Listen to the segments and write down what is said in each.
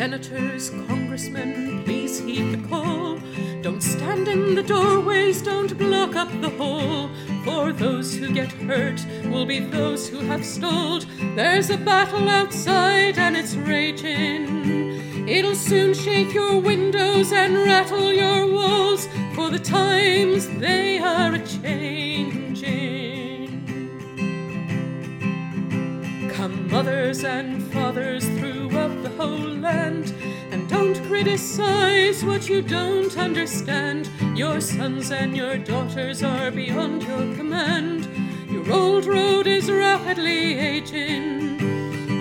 Senators, congressmen, please heed the call. Don't stand in the doorways, don't block up the hall. For those who get hurt will be those who have stalled. There's a battle outside and it's raging. It'll soon shake your windows and rattle your walls, for the times they are a changing. Come, mothers and fathers throughout the whole land, and don't criticize what you don't understand. Your sons and your daughters are beyond your command. Your old road is rapidly aging.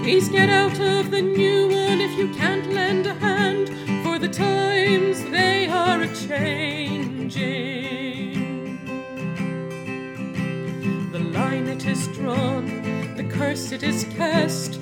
Please get out of the new one if you can't lend a hand, for the times they are a changing. The line it is drawn, the curse it is cast,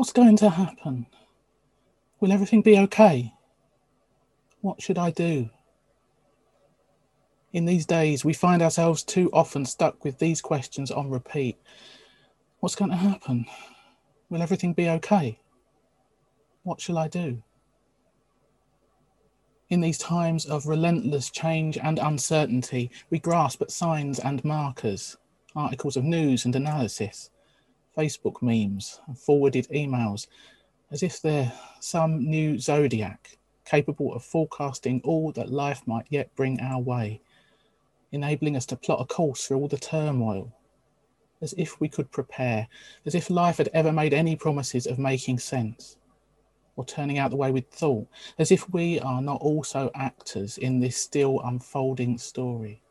What's going to happen? Will everything be okay? What should I do? In these days, we find ourselves too often stuck with these questions on repeat. What's going to happen? Will everything be okay? What shall I do? In these times of relentless change and uncertainty, we grasp at signs and markers, articles of news and analysis, Facebook memes, and forwarded emails, as if they're some new zodiac capable of forecasting all that life might yet bring our way, enabling us to plot a course through all the turmoil, as if we could prepare, as if life had ever made any promises of making sense or turning out the way we'd thought, as if we are not also actors in this still unfolding story.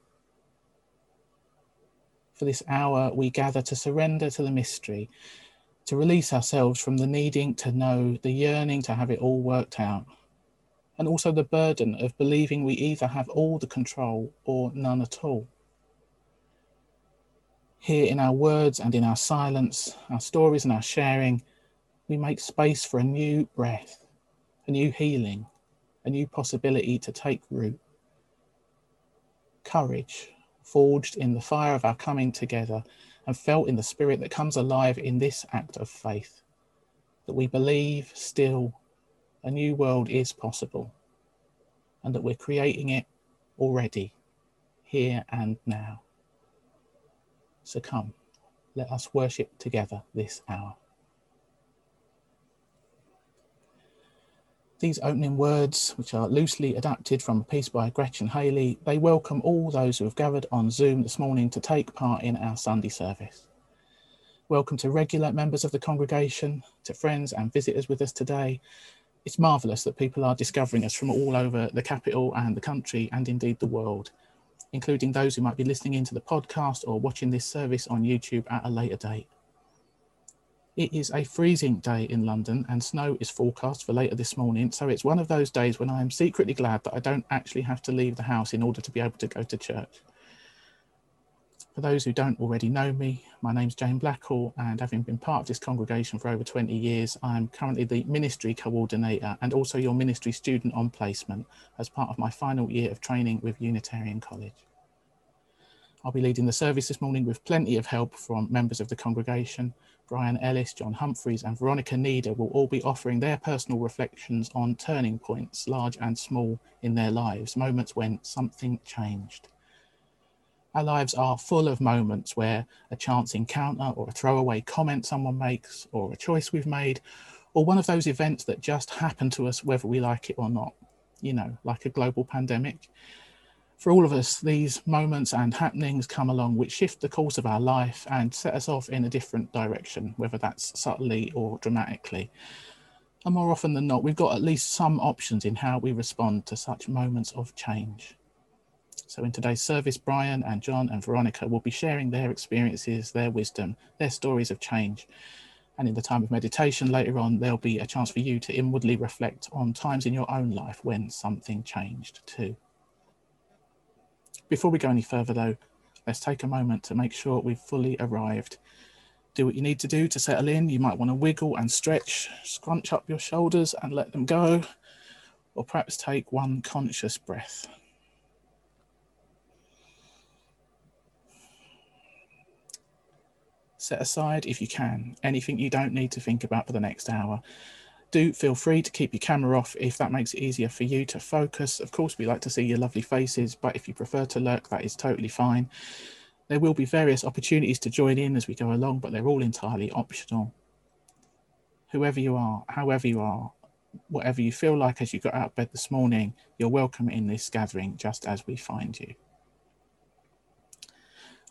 For this hour, we gather to surrender to the mystery, to release ourselves from the needing to know, the yearning to have it all worked out, and also the burden of believing we either have all the control or none at all. Here in our words and in our silence, our stories and our sharing, we make space for a new breath, a new healing, a new possibility to take root. Courage, forged in the fire of our coming together and felt in the spirit that comes alive in this act of faith, that we believe still a new world is possible and that we're creating it already, here and now. So come, let us worship together this hour. These opening words, which are loosely adapted from a piece by Gretchen Haley, they welcome all those who have gathered on Zoom this morning to take part in our Sunday service. Welcome to regular members of the congregation, to friends and visitors with us today. It's marvellous that people are discovering us from all over the capital and the country and indeed the world, including those who might be listening into the podcast or watching this service on YouTube at a later date. It is a freezing day in London and snow is forecast for later this morning. So it's one of those days when I am secretly glad that I don't actually have to leave the house in order to be able to go to church. For those who don't already know me, my name's Jane Blackall, and having been part of this congregation for over 20 years, I'm currently the ministry coordinator and also your ministry student on placement as part of my final year of training with Unitarian College. I'll be leading the service this morning with plenty of help from members of the congregation. Brian Ellis, John Humphreys, and Veronica Needer will all be offering their personal reflections on turning points, large and small, in their lives, moments when something changed. Our lives are full of moments where a chance encounter or a throwaway comment someone makes or a choice we've made or one of those events that just happen to us whether we like it or not, you know, like a global pandemic. For all of us, these moments and happenings come along which shift the course of our life and set us off in a different direction, whether that's subtly or dramatically. And more often than not, we've got at least some options in how we respond to such moments of change. So in today's service, Brian and John and Veronica will be sharing their experiences, their wisdom, their stories of change. And in the time of meditation later on, there'll be a chance for you to inwardly reflect on times in your own life when something changed too. Before we go any further though, let's take a moment to make sure we've fully arrived. Do what you need to do to settle in. You might want to wiggle and stretch, scrunch up your shoulders and let them go, or perhaps take one conscious breath. set aside if you can anything you don't need to think about for the next hour do feel free to keep your camera off if that makes it easier for you to focus. Of course we like to see your lovely faces but if you prefer to lurk that is totally fine. There will be various opportunities to join in as we go along but they're all entirely optional. Whoever you are however you are whatever you feel like as you got out of bed this morning you're welcome in this gathering just as we find you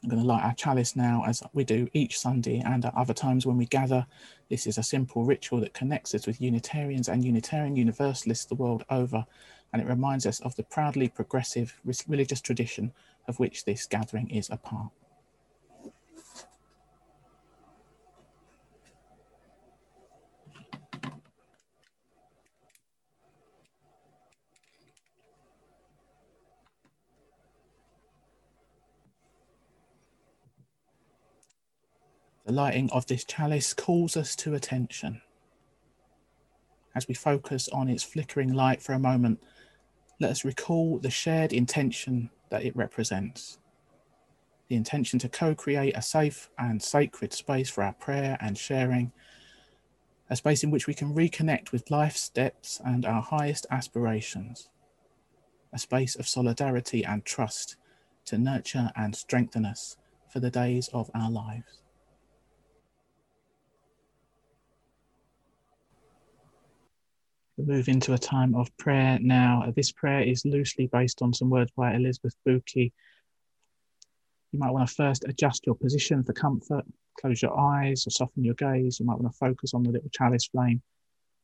I'm going to light our chalice now as we do each Sunday and at other times when we gather. This is a simple ritual that connects us with Unitarians and Unitarian Universalists the world over, and it reminds us of the proudly progressive religious tradition of which this gathering is a part. The lighting of this chalice calls us to attention. As we focus on its flickering light for a moment, let us recall the shared intention that it represents. The intention to co create a safe and sacred space for our prayer and sharing, a space in which we can reconnect with life's depths and our highest aspirations, a space of solidarity and trust to nurture and strengthen us for the days of our lives. Move into a time of prayer now. Uh, this prayer is loosely based on some words by Elizabeth Bookey. You might want to first adjust your position for comfort, close your eyes or soften your gaze. You might want to focus on the little chalice flame.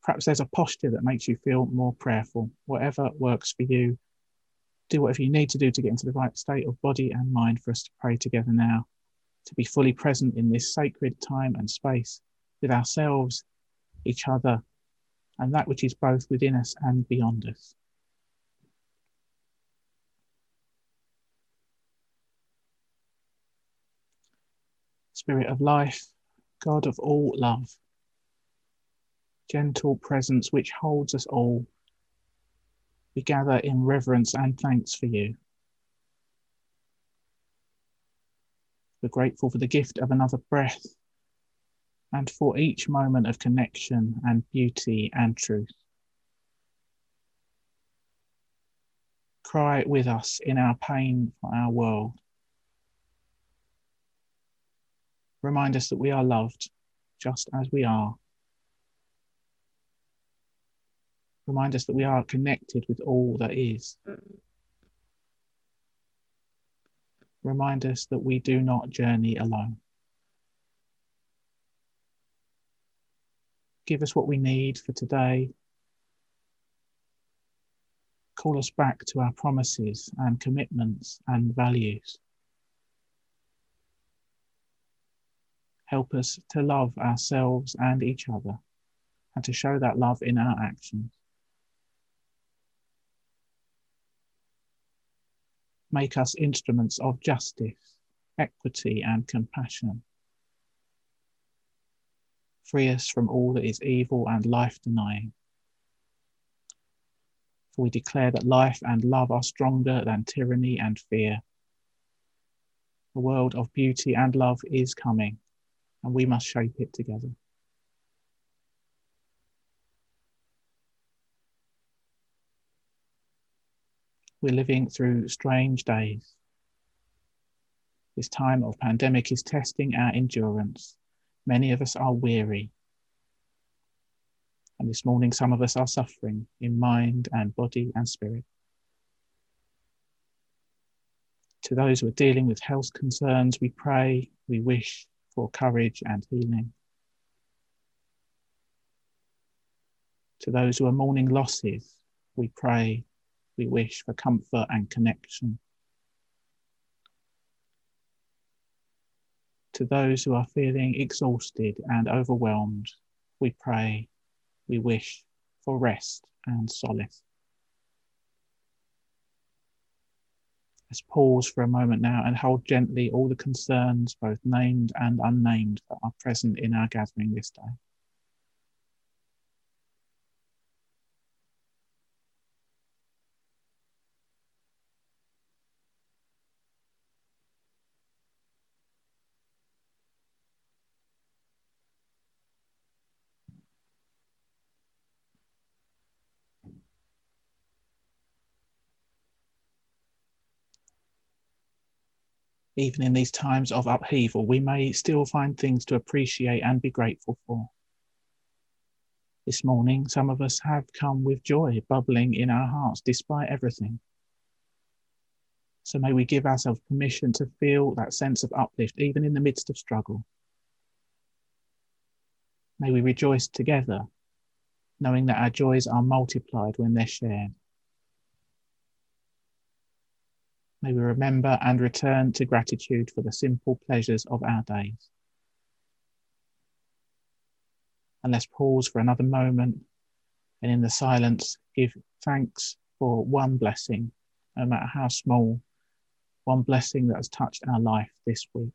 Perhaps there's a posture that makes you feel more prayerful. Whatever works for you, do whatever you need to do to get into the right state of body and mind for us to pray together now, to be fully present in this sacred time and space with ourselves, each other, and that which is both within us and beyond us. Spirit of life, God of all love, gentle presence which holds us all, we gather in reverence and thanks for you. We're grateful for the gift of another breath and for each moment of connection and beauty and truth. Cry with us in our pain for our world. Remind us that we are loved just as we are. Remind us that we are connected with all that is. Remind us that we do not journey alone. Give us what we need for today. Call us back to our promises and commitments and values. Help us to love ourselves and each other and to show that love in our actions. Make us instruments of justice equity, and compassion. Free us from all that is evil and life denying. For we declare that life and love are stronger than tyranny and fear. A world of beauty and love is coming, and we must shape it together. We're living through strange days. This time of pandemic is testing our endurance. Many of us are weary. And this morning, some of us are suffering in mind and body and spirit. To those who are dealing with health concerns, we pray, we wish for courage and healing. To those who are mourning losses, we pray we wish for comfort and connection. To those who are feeling exhausted and overwhelmed, we pray, we wish for rest and solace. Let's pause for a moment now and hold gently all the concerns, both named and unnamed, that are present in our gathering this day. Even in these times of upheaval, we may still find things to appreciate and be grateful for. This morning, some of us have come with joy bubbling in our hearts despite everything. So may we give ourselves permission to feel that sense of uplift even in the midst of struggle. May we rejoice together, knowing that our joys are multiplied when they're shared. May we remember and return to gratitude for the simple pleasures of our days. And let's pause for another moment and in the silence give thanks for one blessing, no matter how small, one blessing that has touched our life this week.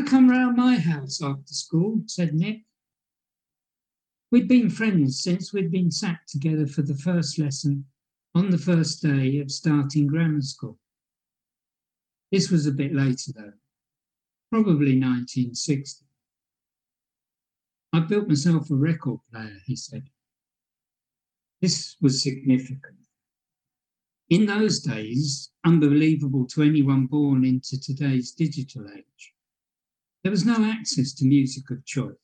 to come round my house after school? said Nick. We'd been friends since we'd been sat together for the first lesson on the first day of starting grammar school. This was a bit later though, probably 1960. I built myself a record player, he said. This was significant. In those days, unbelievable to anyone born into today's digital age, there was no access to music of choice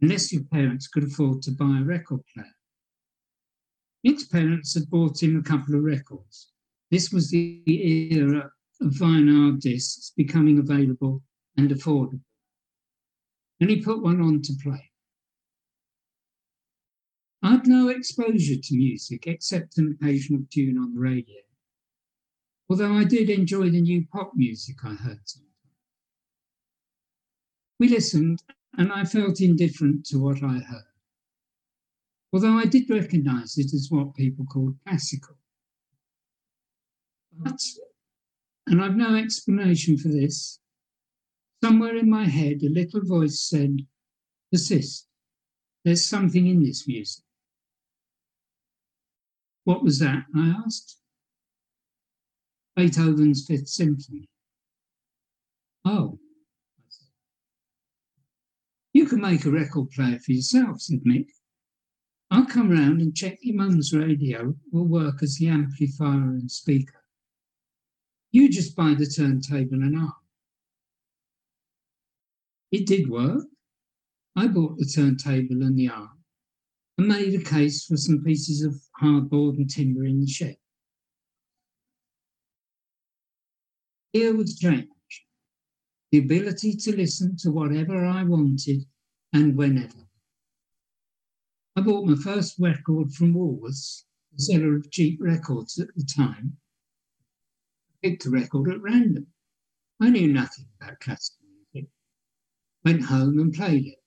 unless your parents could afford to buy a record player. Nick's parents had bought him a couple of records. This was the era of vinyl discs becoming available and affordable. And he put one on to play. I'd no exposure to music except an occasional tune on the radio, although I did enjoy the new pop music I heard sometimes. We listened, and I felt indifferent to what I heard, although I did recognize it as what people called classical. But, and I've no explanation for this, somewhere in my head a little voice said, Persist, there's something in this music. What was that? I asked. Beethoven's Fifth Symphony. Oh. You can make a record player for yourself, said Mick. I'll come round and check your mum's radio will work as the amplifier and speaker. You just buy the turntable and arm. It did work. I bought the turntable and the arm and made a case for some pieces of hardboard and timber in the shed. Here was change the ability to listen to whatever I wanted and whenever. I bought my first record from Woolworths, the seller of cheap records at the time. I picked a record at random. I knew nothing about classical music. Went home and played it.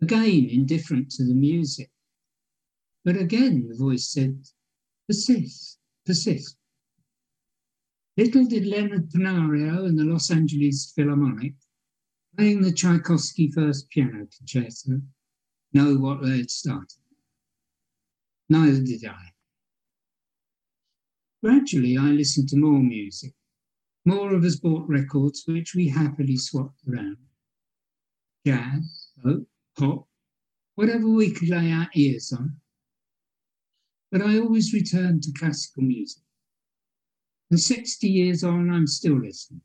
Again, indifferent to the music. But again, the voice said, persist, persist. Little did Leonard Pennario and the Los Angeles Philharmonic, playing the Tchaikovsky First Piano Concerto, know what they started. Neither did I. Gradually, I listened to more music. More of us bought records which we happily swapped around. Jazz, folk, pop, whatever we could lay our ears on. But I always returned to classical music. And 60 years on, I'm still listening,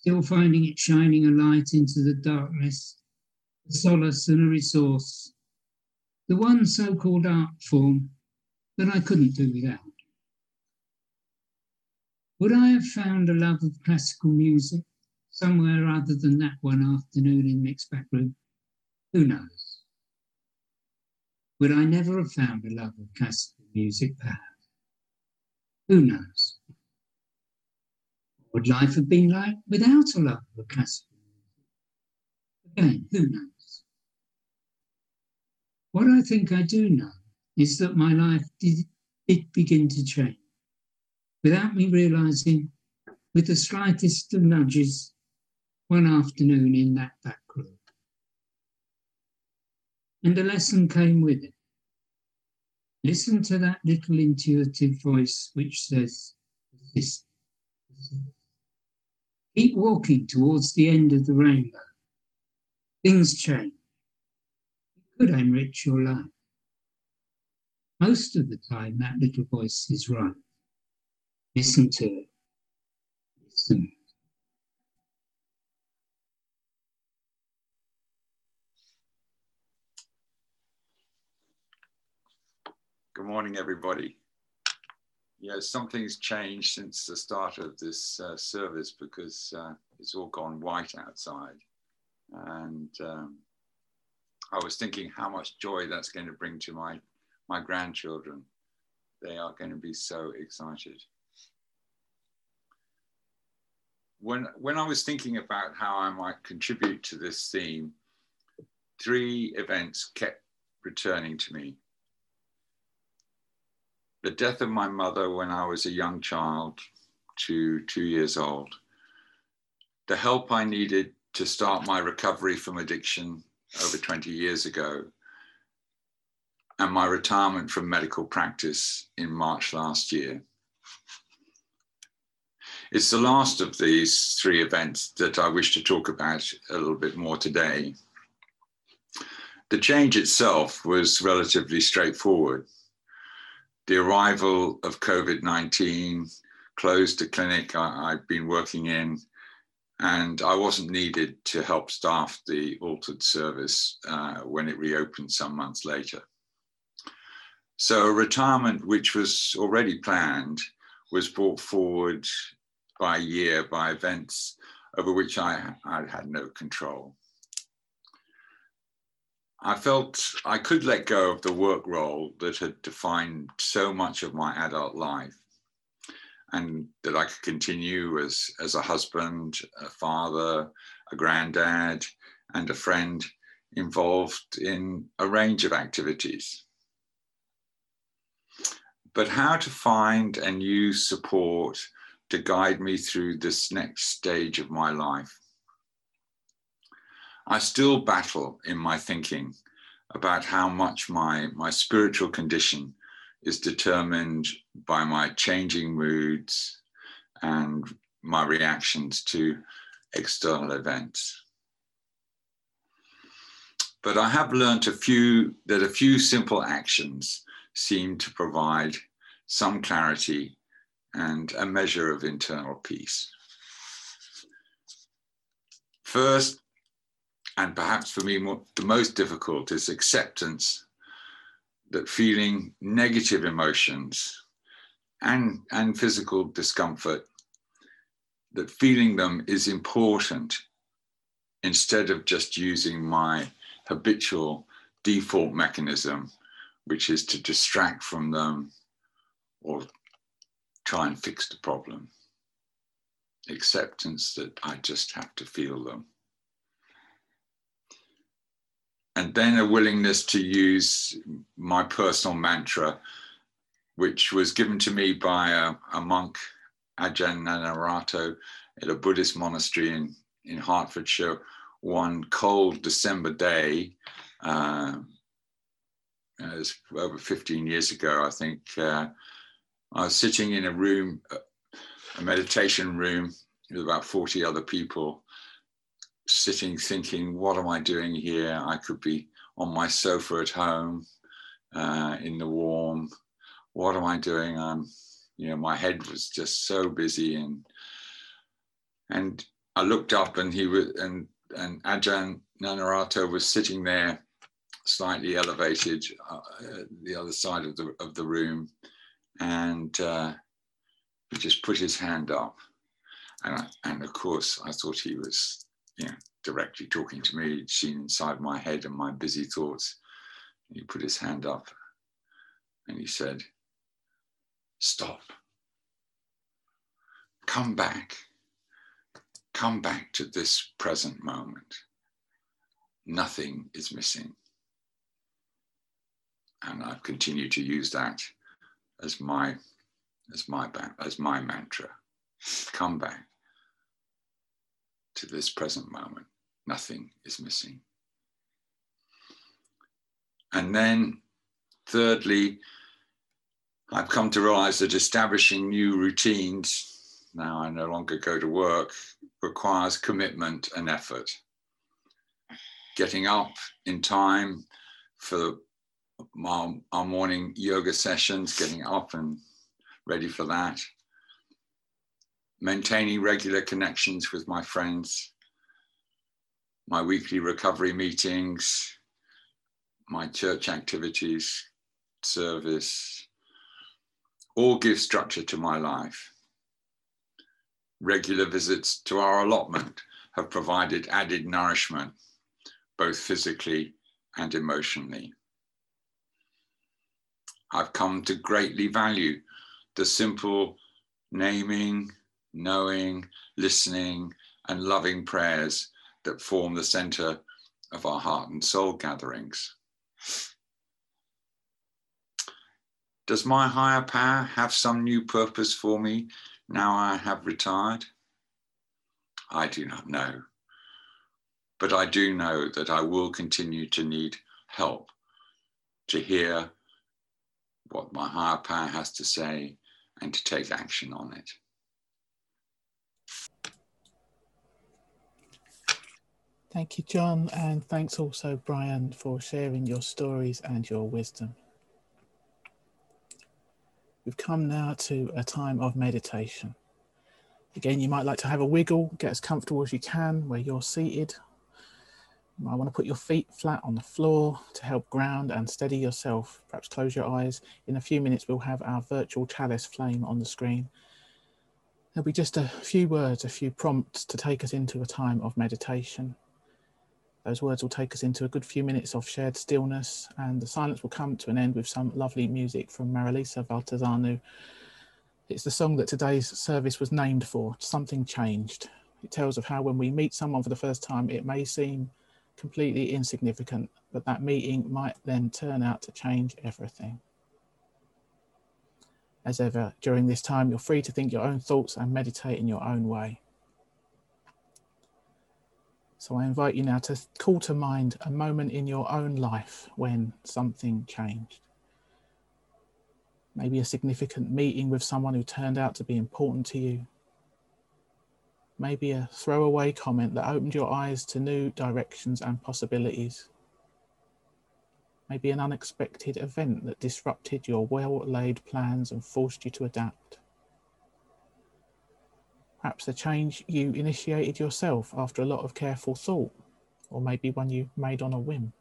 still finding it shining a light into the darkness, a solace and a resource, the one so called art form that I couldn't do without. Would I have found a love of classical music somewhere other than that one afternoon in Mick's back room? Who knows? Would I never have found a love of classical music, perhaps? Who knows? What would life have been like without a love of classical music? Again, who knows? What I think I do know is that my life did, did begin to change without me realizing, with the slightest of nudges, one afternoon in that back room. And a lesson came with it. Listen to that little intuitive voice which says, this. Keep walking towards the end of the rainbow. Things change. It could enrich your life. Most of the time, that little voice is right. Listen to it. Listen. Good morning, everybody. Yeah, something's changed since the start of this uh, service because uh, it's all gone white outside. And um, I was thinking how much joy that's going to bring to my, my grandchildren. They are going to be so excited. When, when I was thinking about how I might contribute to this theme, three events kept returning to me the death of my mother when I was a young child, two, two years old, the help I needed to start my recovery from addiction over 20 years ago, and my retirement from medical practice in March last year. It's the last of these three events that I wish to talk about a little bit more today. The change itself was relatively straightforward the arrival of COVID 19 closed the clinic I, had been working in, and I wasn't needed to help staff the altered service uh, when it reopened some months later. So, a retirement which was already planned was brought forward by year by events over which I, I had no control. I felt I could let go of the work role that had defined so much of my adult life and that I could continue as, as a husband, a father, a granddad, and a friend involved in a range of activities. But how to find and use support to guide me through this next stage of my life? I still battle in my thinking about how much my, my spiritual condition is determined by my changing moods and my reactions to external events. But I have learned a few that a few simple actions seem to provide some clarity and a measure of internal peace. First, and perhaps for me more, the most difficult, is acceptance that feeling negative emotions and, and physical discomfort, that feeling them is important instead of just using my habitual default mechanism, which is to distract from them or try and fix the problem. Acceptance that I just have to feel them. And then a willingness to use my personal mantra, which was given to me by a, a monk, Ajahn Nanarato, at a Buddhist monastery in, in Hertfordshire, one cold December day. Uh, it was over 15 years ago, I think. Uh, I was sitting in a room, a meditation room, with about 40 other people, sitting thinking, what am I doing here? I could be on my sofa at home uh, in the warm. What am I doing? I'm, you know, my head was just so busy and and I looked up and he was and and Ajahn Nanarato was sitting there, slightly elevated, uh, the other side of the of the room, and uh, he just put his hand up, and I, and of course I thought he was, you know, directly talking to me. Seen inside my head and my busy thoughts. He put his hand up, and he said, "Stop. Come back." come back to this present moment. Nothing is missing. And I've continued to use that as my as my as my mantra. Come back to this present moment. Nothing is missing. And then, thirdly, I've come to realize that establishing new routines, now I no longer go to work, requires commitment and effort. Getting up in time for our, morning yoga sessions, getting up and ready for that. Maintaining regular connections with my friends, my weekly recovery meetings, my church activities, service, all give structure to my life regular visits to our allotment have provided added nourishment, both physically and emotionally. I've come to greatly value the simple naming, knowing, listening, and loving prayers that form the center of our heart and soul gatherings. Does my higher power have some new purpose for me now I have retired? I do not know. But I do know that I will continue to need help to hear what my higher power has to say and to take action on it. Thank you, John, and thanks also, Brian, for sharing your stories and your wisdom. We've come now to a time of meditation. Again, you might like to have a wiggle, get as comfortable as you can where you're seated. You might want to put your feet flat on the floor to help ground and steady yourself. Perhaps close your eyes. In a few minutes, we'll have our virtual chalice flame on the screen. There'll be just a few words, a few prompts to take us into a time of meditation. Those words will take us into a good few minutes of shared stillness, and the silence will come to an end with some lovely music from Marilisa Valtazanu. It's the song that today's service was named for, Something Changed. It tells of how when we meet someone for the first time, it may seem completely insignificant, but that meeting might then turn out to change everything. As ever, during this time, you're free to think your own thoughts and meditate in your own way. So I invite you now to call to mind a moment in your own life when something changed. Maybe a significant meeting with someone who turned out to be important to you. Maybe a throwaway comment that opened your eyes to new directions and possibilities. Maybe an unexpected event that disrupted your well laid plans and forced you to adapt. Perhaps a change you initiated yourself after a lot of careful thought, or maybe one you made on a whim.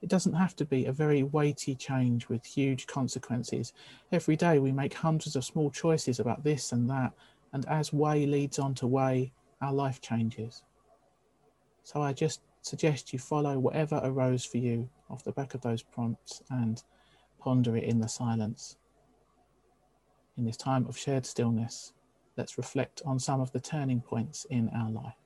It doesn't have to be a very weighty change with huge consequences. Every day we make hundreds of small choices about this and that, and as way leads on to way, our life changes. So I just suggest you follow whatever arose for you off the back of those prompts and ponder it in the silence. In this time of shared stillness, let's reflect on some of the turning points in our life.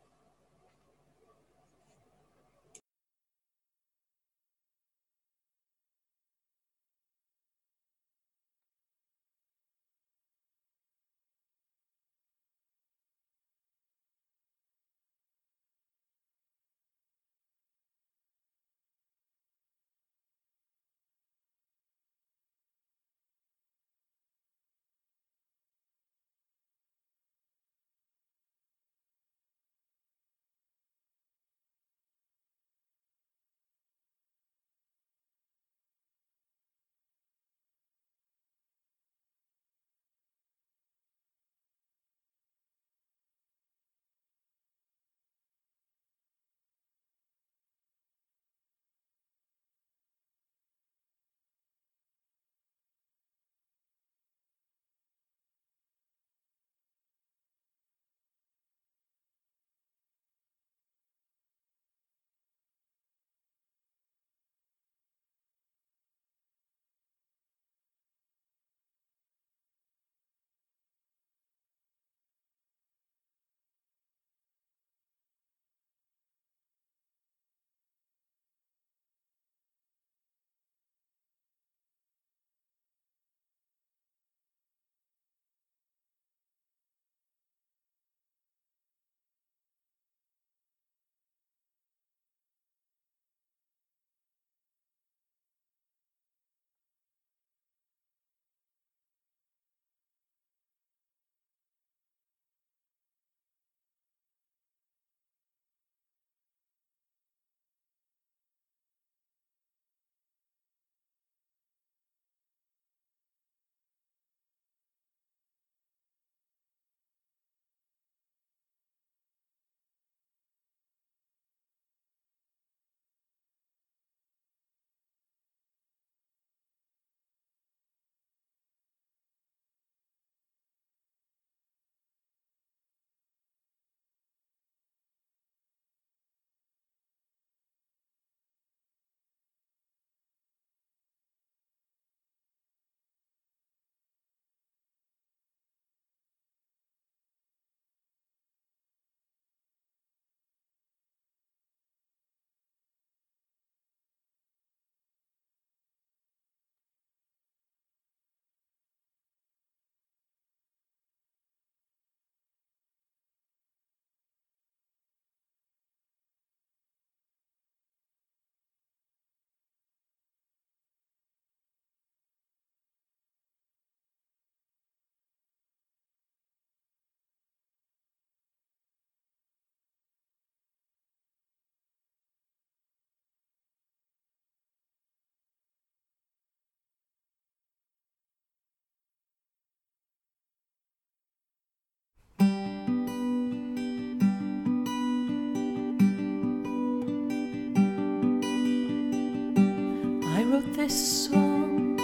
This song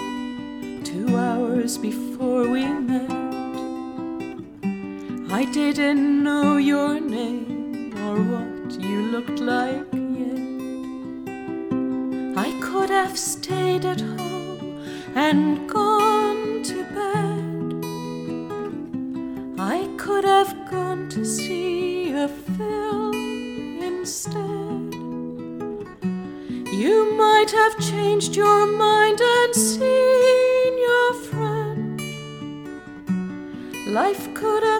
two hours before we met. I didn't know your name or what you looked like yet. I could have stayed at home and gone to bed. I could have gone to see have changed your mind and seen your friend. Life could have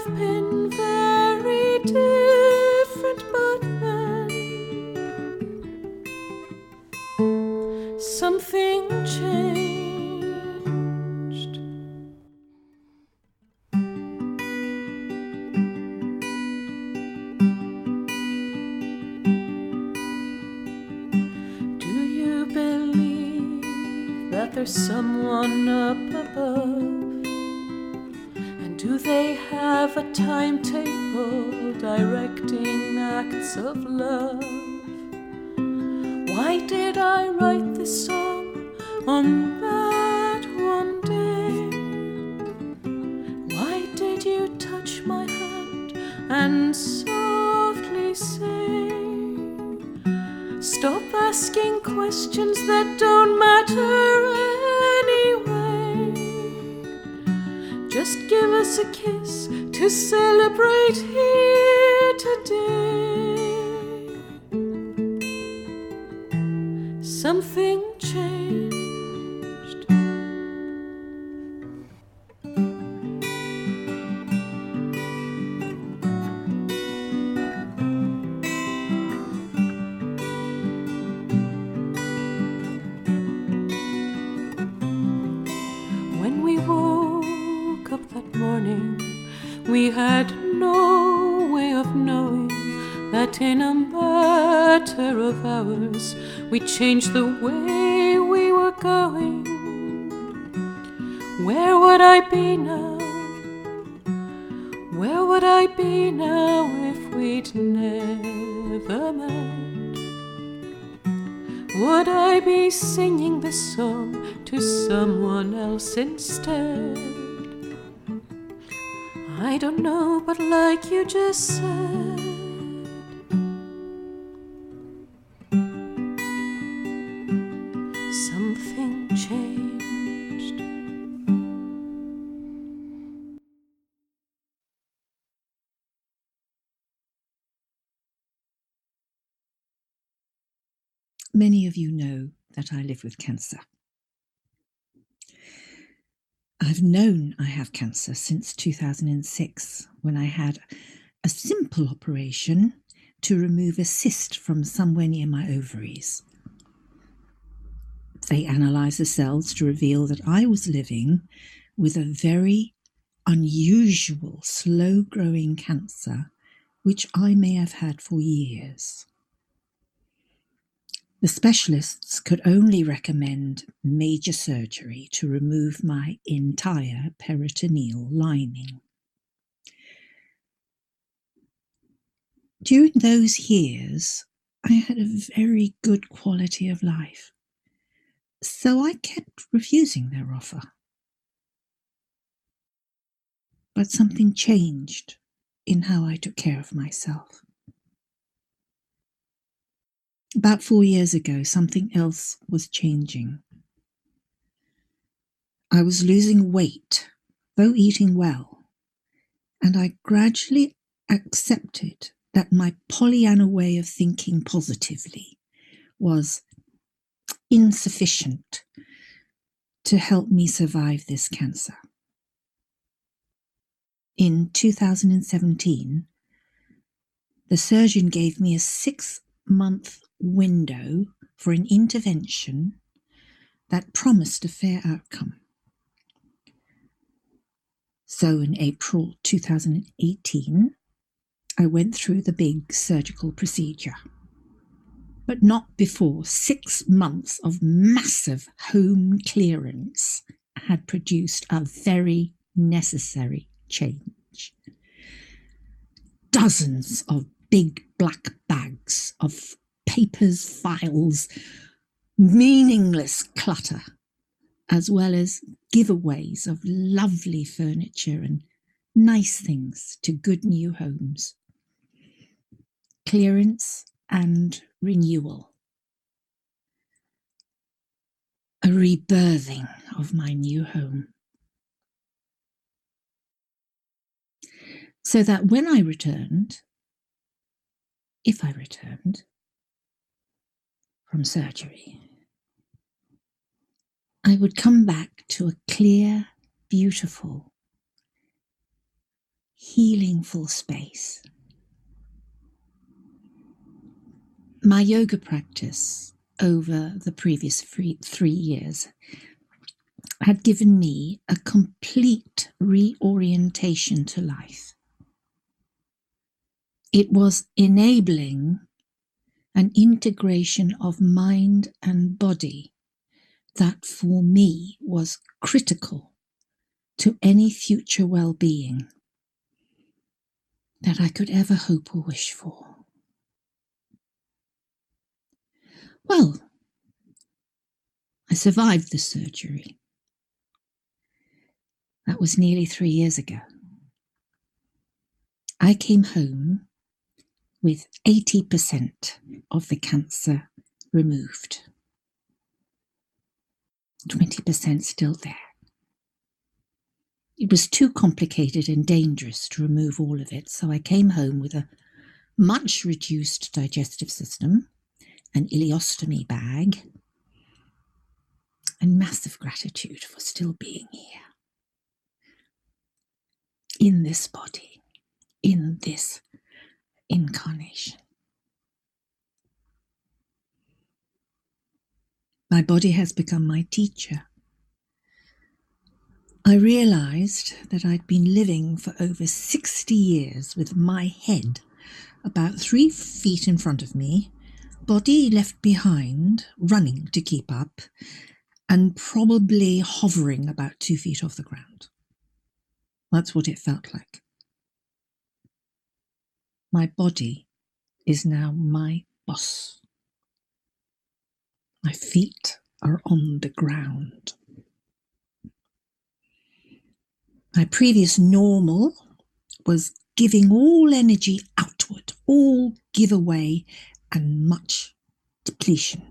questions that don't matter anyway? Just give us a kiss to celebrate Many of you know that I live with cancer. I've known I have cancer since 2006 when I had a simple operation to remove a cyst from somewhere near my ovaries. They analysed the cells to reveal that I was living with a very unusual slow growing cancer, which I may have had for years. The specialists could only recommend major surgery to remove my entire peritoneal lining. During those years, I had a very good quality of life, so I kept refusing their offer. But something changed in how I took care of myself. About four years ago, something else was changing. I was losing weight, though eating well, and I gradually accepted that my Pollyanna way of thinking positively was insufficient to help me survive this cancer. In 2017, the surgeon gave me a six month window for an intervention that promised a fair outcome. So in April 2018, I went through the big surgical procedure. But not before six months of massive home clearance had produced a very necessary change. Dozens of big black bags of papers, files, meaningless clutter, as well as giveaways of lovely furniture and nice things to good new homes. Clearance and renewal. A rebirthing of my new home. So that when I returned, if I returned from surgery, I would come back to a clear, beautiful, healingful space. My yoga practice over the previous three, three years had given me a complete reorientation to life. It was enabling an integration of mind and body that for me was critical to any future well being that I could ever hope or wish for. Well, I survived the surgery. That was nearly three years ago. I came home with 80% of the cancer removed, 20% still there. It was too complicated and dangerous to remove all of it, so I came home with a much reduced digestive system, an ileostomy bag, and massive gratitude for still being here. In this body, in this incarnation. My body has become my teacher. I realized that I'd been living for over 60 years with my head about three feet in front of me, body left behind, running to keep up, and probably hovering about two feet off the ground. That's what it felt like. My body is now my boss. My feet are on the ground. My previous normal was giving all energy outward, all giveaway, and much depletion.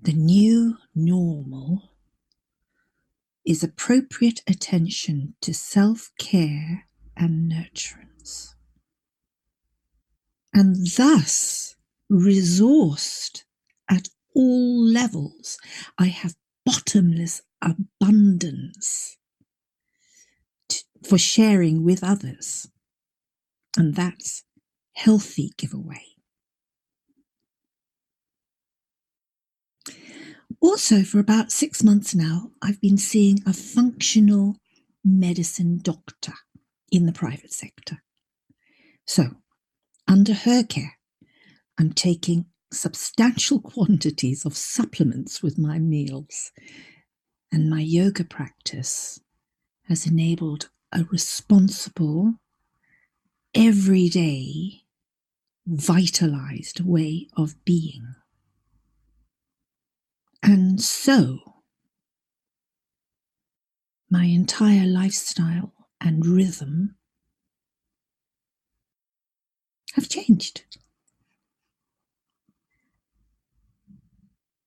The new normal is appropriate attention to self care and nurturance. And thus, resourced at all levels, I have bottomless abundance for sharing with others. And that's healthy giveaway. Also, for about six months now, I've been seeing a functional medicine doctor in the private sector. So, under her care, I'm taking substantial quantities of supplements with my meals and my yoga practice has enabled a responsible, everyday, vitalized way of being. And so, my entire lifestyle and rhythm have changed.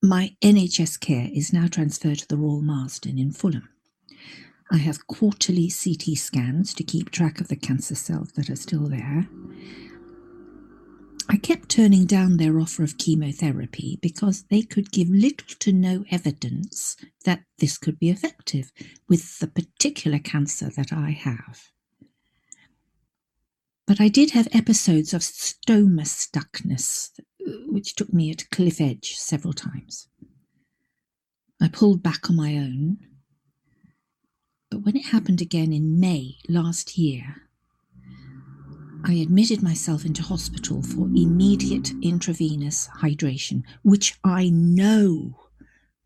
My NHS care is now transferred to the Royal Marsden in Fulham. I have quarterly CT scans to keep track of the cancer cells that are still there. I kept turning down their offer of chemotherapy because they could give little to no evidence that this could be effective with the particular cancer that I have. But I did have episodes of stoma stuckness which took me at cliff edge several times. I pulled back on my own, but when it happened again in May last year, I admitted myself into hospital for immediate intravenous hydration, which I know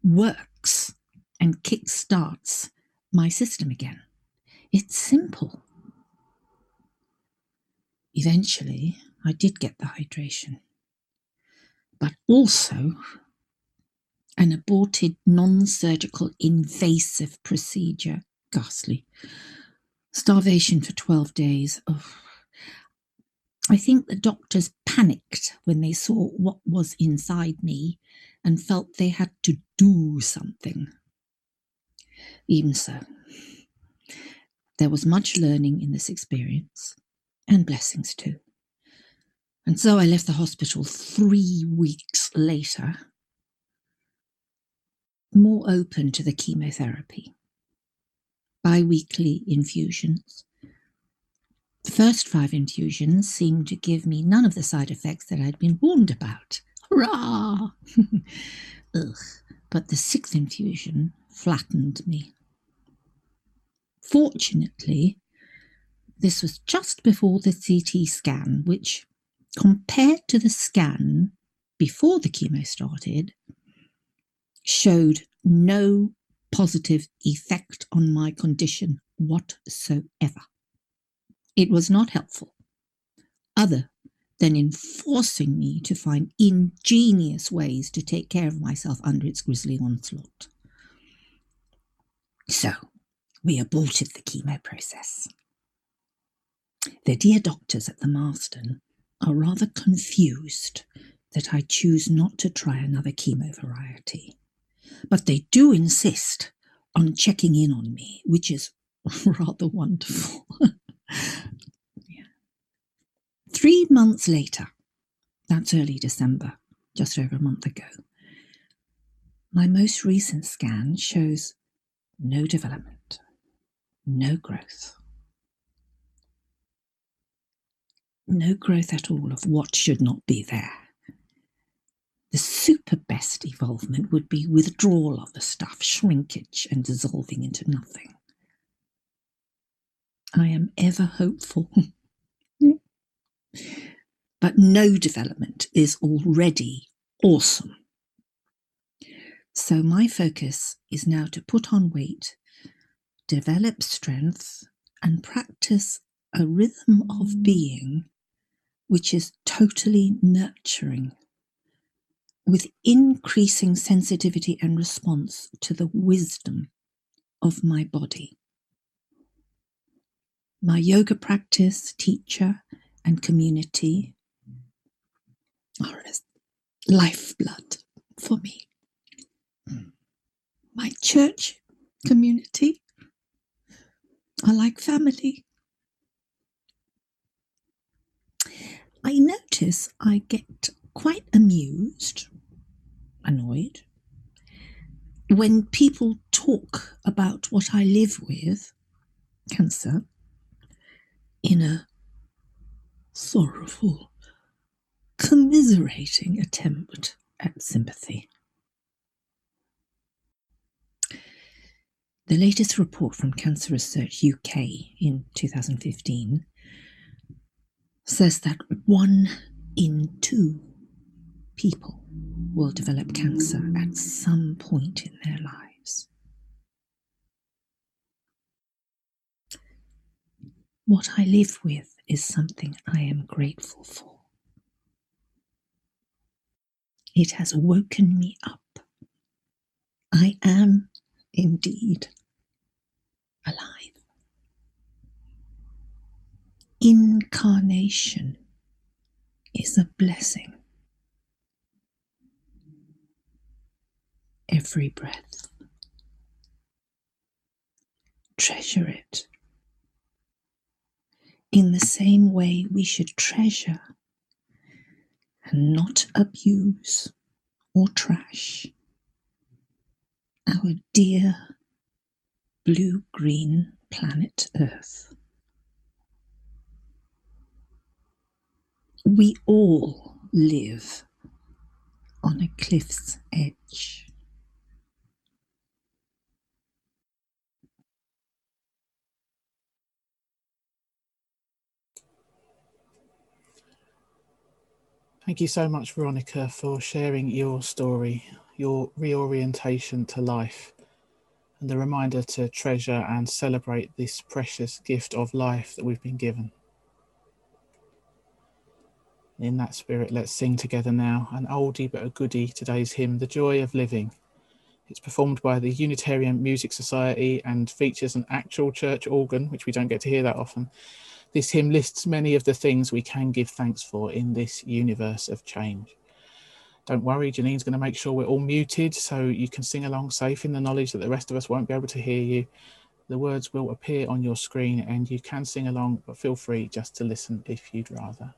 works and kick-starts my system again. It's simple. Eventually, I did get the hydration but also an aborted non surgical invasive procedure. Ghastly. Starvation for 12 days. Oh. I think the doctors panicked when they saw what was inside me and felt they had to do something. Even so, there was much learning in this experience and blessings too. And so I left the hospital three weeks later, more open to the chemotherapy. Bi weekly infusions. The first five infusions seemed to give me none of the side effects that I'd been warned about. Hurrah! Ugh. But the sixth infusion flattened me. Fortunately, this was just before the CT scan, which compared to the scan before the chemo started, showed no positive effect on my condition whatsoever. It was not helpful, other than in forcing me to find ingenious ways to take care of myself under its grisly onslaught. So, we aborted the chemo process. The dear doctors at the Marsden are rather confused that I choose not to try another chemo variety, but they do insist on checking in on me, which is rather wonderful. Three months later, that's early December, just over a month ago, my most recent scan shows no development, no growth. No growth at all of what should not be there. The super best evolvement would be withdrawal of the stuff, shrinkage, and dissolving into nothing. I am ever hopeful. Mm. but no development is already awesome. So my focus is now to put on weight, develop strength, and practice a rhythm of mm. being which is totally nurturing with increasing sensitivity and response to the wisdom of my body. My yoga practice, teacher, and community are lifeblood for me. My church community are like family. I notice I get quite amused annoyed when people talk about what I live with, cancer, in a sorrowful, commiserating attempt at sympathy. The latest report from Cancer Research UK in 2015 says that one in two people will develop cancer at some point in their lives. What I live with is something I am grateful for. It has woken me up. I am indeed alive. Incarnation is a blessing. every breath. Treasure it. In the same way, we should treasure and not abuse or trash our dear blue green planet Earth. We all live on a cliff's edge. Thank you so much, Veronica, for sharing your story, your reorientation to life, and the reminder to treasure and celebrate this precious gift of life that we've been given. In that spirit, let's sing together now an oldie but a goodie, today's hymn, The Joy of Living. It's performed by the Unitarian Music Society and features an actual church organ, which we don't get to hear that often, this hymn lists many of the things we can give thanks for in this universe of change. Don't worry, Janine's going to make sure we're all muted so you can sing along safe in the knowledge that the rest of us won't be able to hear you. The words will appear on your screen and you can sing along, but feel free just to listen if you'd rather.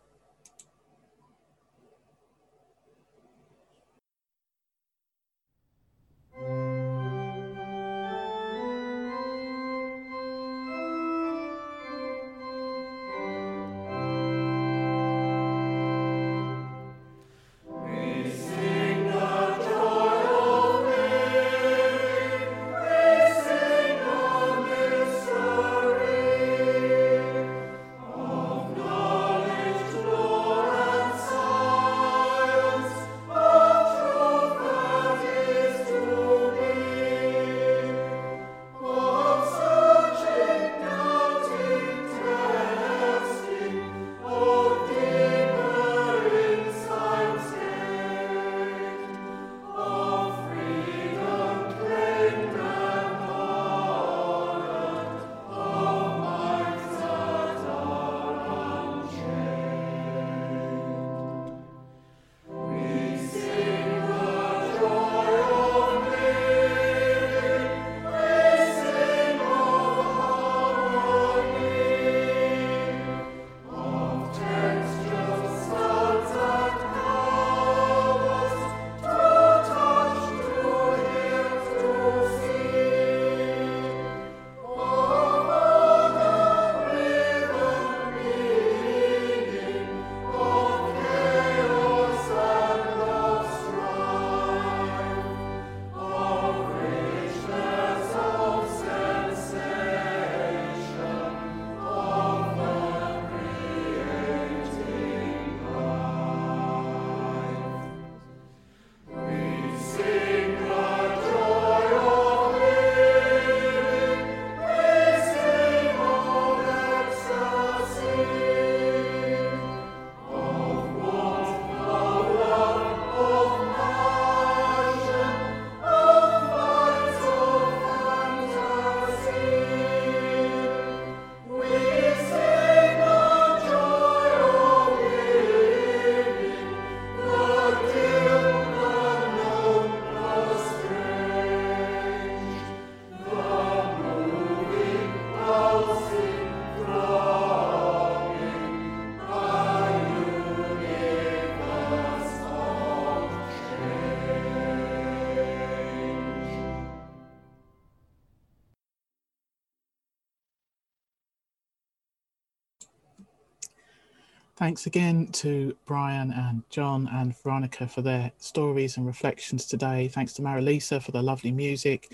Thanks again to Brian and John and Veronica for their stories and reflections today. Thanks to Marilisa for the lovely music.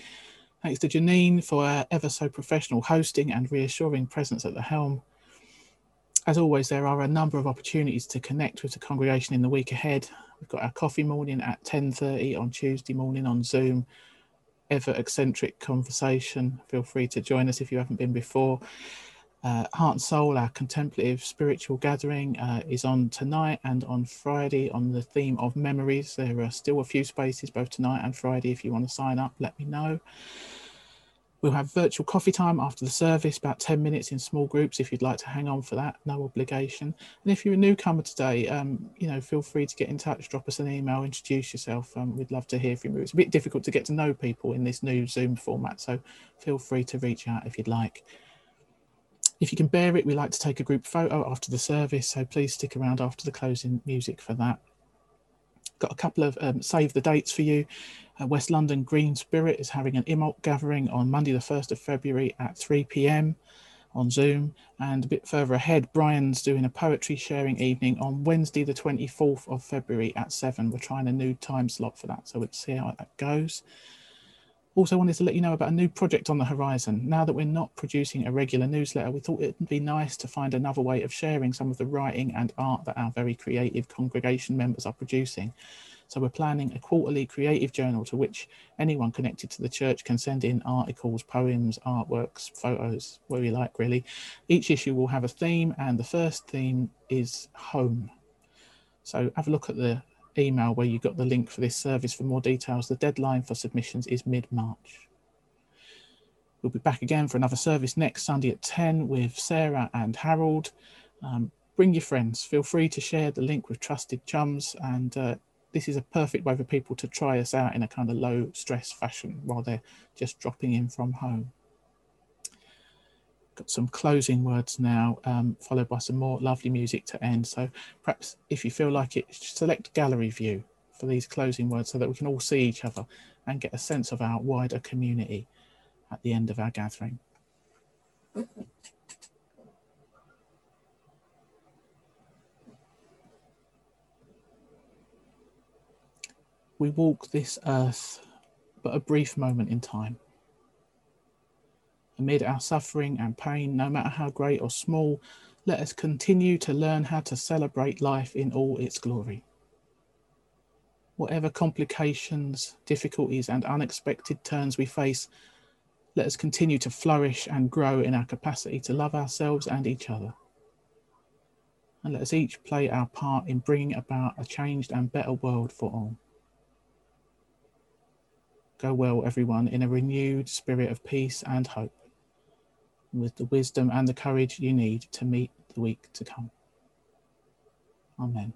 Thanks to Janine for her ever so professional hosting and reassuring presence at the helm. As always, there are a number of opportunities to connect with the congregation in the week ahead. We've got our coffee morning at 10.30 on Tuesday morning on Zoom. Ever eccentric conversation. Feel free to join us if you haven't been before. Uh, Heart and Soul, our contemplative spiritual gathering, uh, is on tonight and on Friday on the theme of memories. There are still a few spaces both tonight and Friday. If you want to sign up, let me know. We'll have virtual coffee time after the service, about 10 minutes in small groups if you'd like to hang on for that, no obligation. And if you're a newcomer today, um, you know, feel free to get in touch, drop us an email, introduce yourself. Um, we'd love to hear from you. It's a bit difficult to get to know people in this new Zoom format, so feel free to reach out if you'd like. If you can bear it, we like to take a group photo after the service, so please stick around after the closing music for that. Got a couple of um, save the dates for you. Uh, West London Green Spirit is having an Imbolc gathering on Monday, the 1st of February at 3 pm on Zoom. And a bit further ahead, Brian's doing a poetry sharing evening on Wednesday, the 24th of February at 7. We're trying a new time slot for that, so we'll see how that goes. Also wanted to let you know about a new project on the horizon. Now that we're not producing a regular newsletter, we thought it'd be nice to find another way of sharing some of the writing and art that our very creative congregation members are producing. So we're planning a quarterly creative journal to which anyone connected to the church can send in articles, poems, artworks, photos, what you like really. Each issue will have a theme and the first theme is home. So have a look at the email where you got the link for this service for more details. The deadline for submissions is mid-March. We'll be back again for another service next Sunday at 10 with Sarah and Harold. Um, bring your friends. Feel free to share the link with trusted chums. And uh, this is a perfect way for people to try us out in a kind of low stress fashion while they're just dropping in from home some closing words now, um, followed by some more lovely music to end. So perhaps if you feel like it, select gallery view for these closing words so that we can all see each other and get a sense of our wider community at the end of our gathering. We walk this earth but a brief moment in time amid our suffering and pain, no matter how great or small, let us continue to learn how to celebrate life in all its glory. Whatever complications, difficulties, and unexpected turns we face, let us continue to flourish and grow in our capacity to love ourselves and each other. And let us each play our part in bringing about a changed and better world for all. Go well, everyone, in a renewed spirit of peace and hope with the wisdom and the courage you need to meet the week to come. Amen.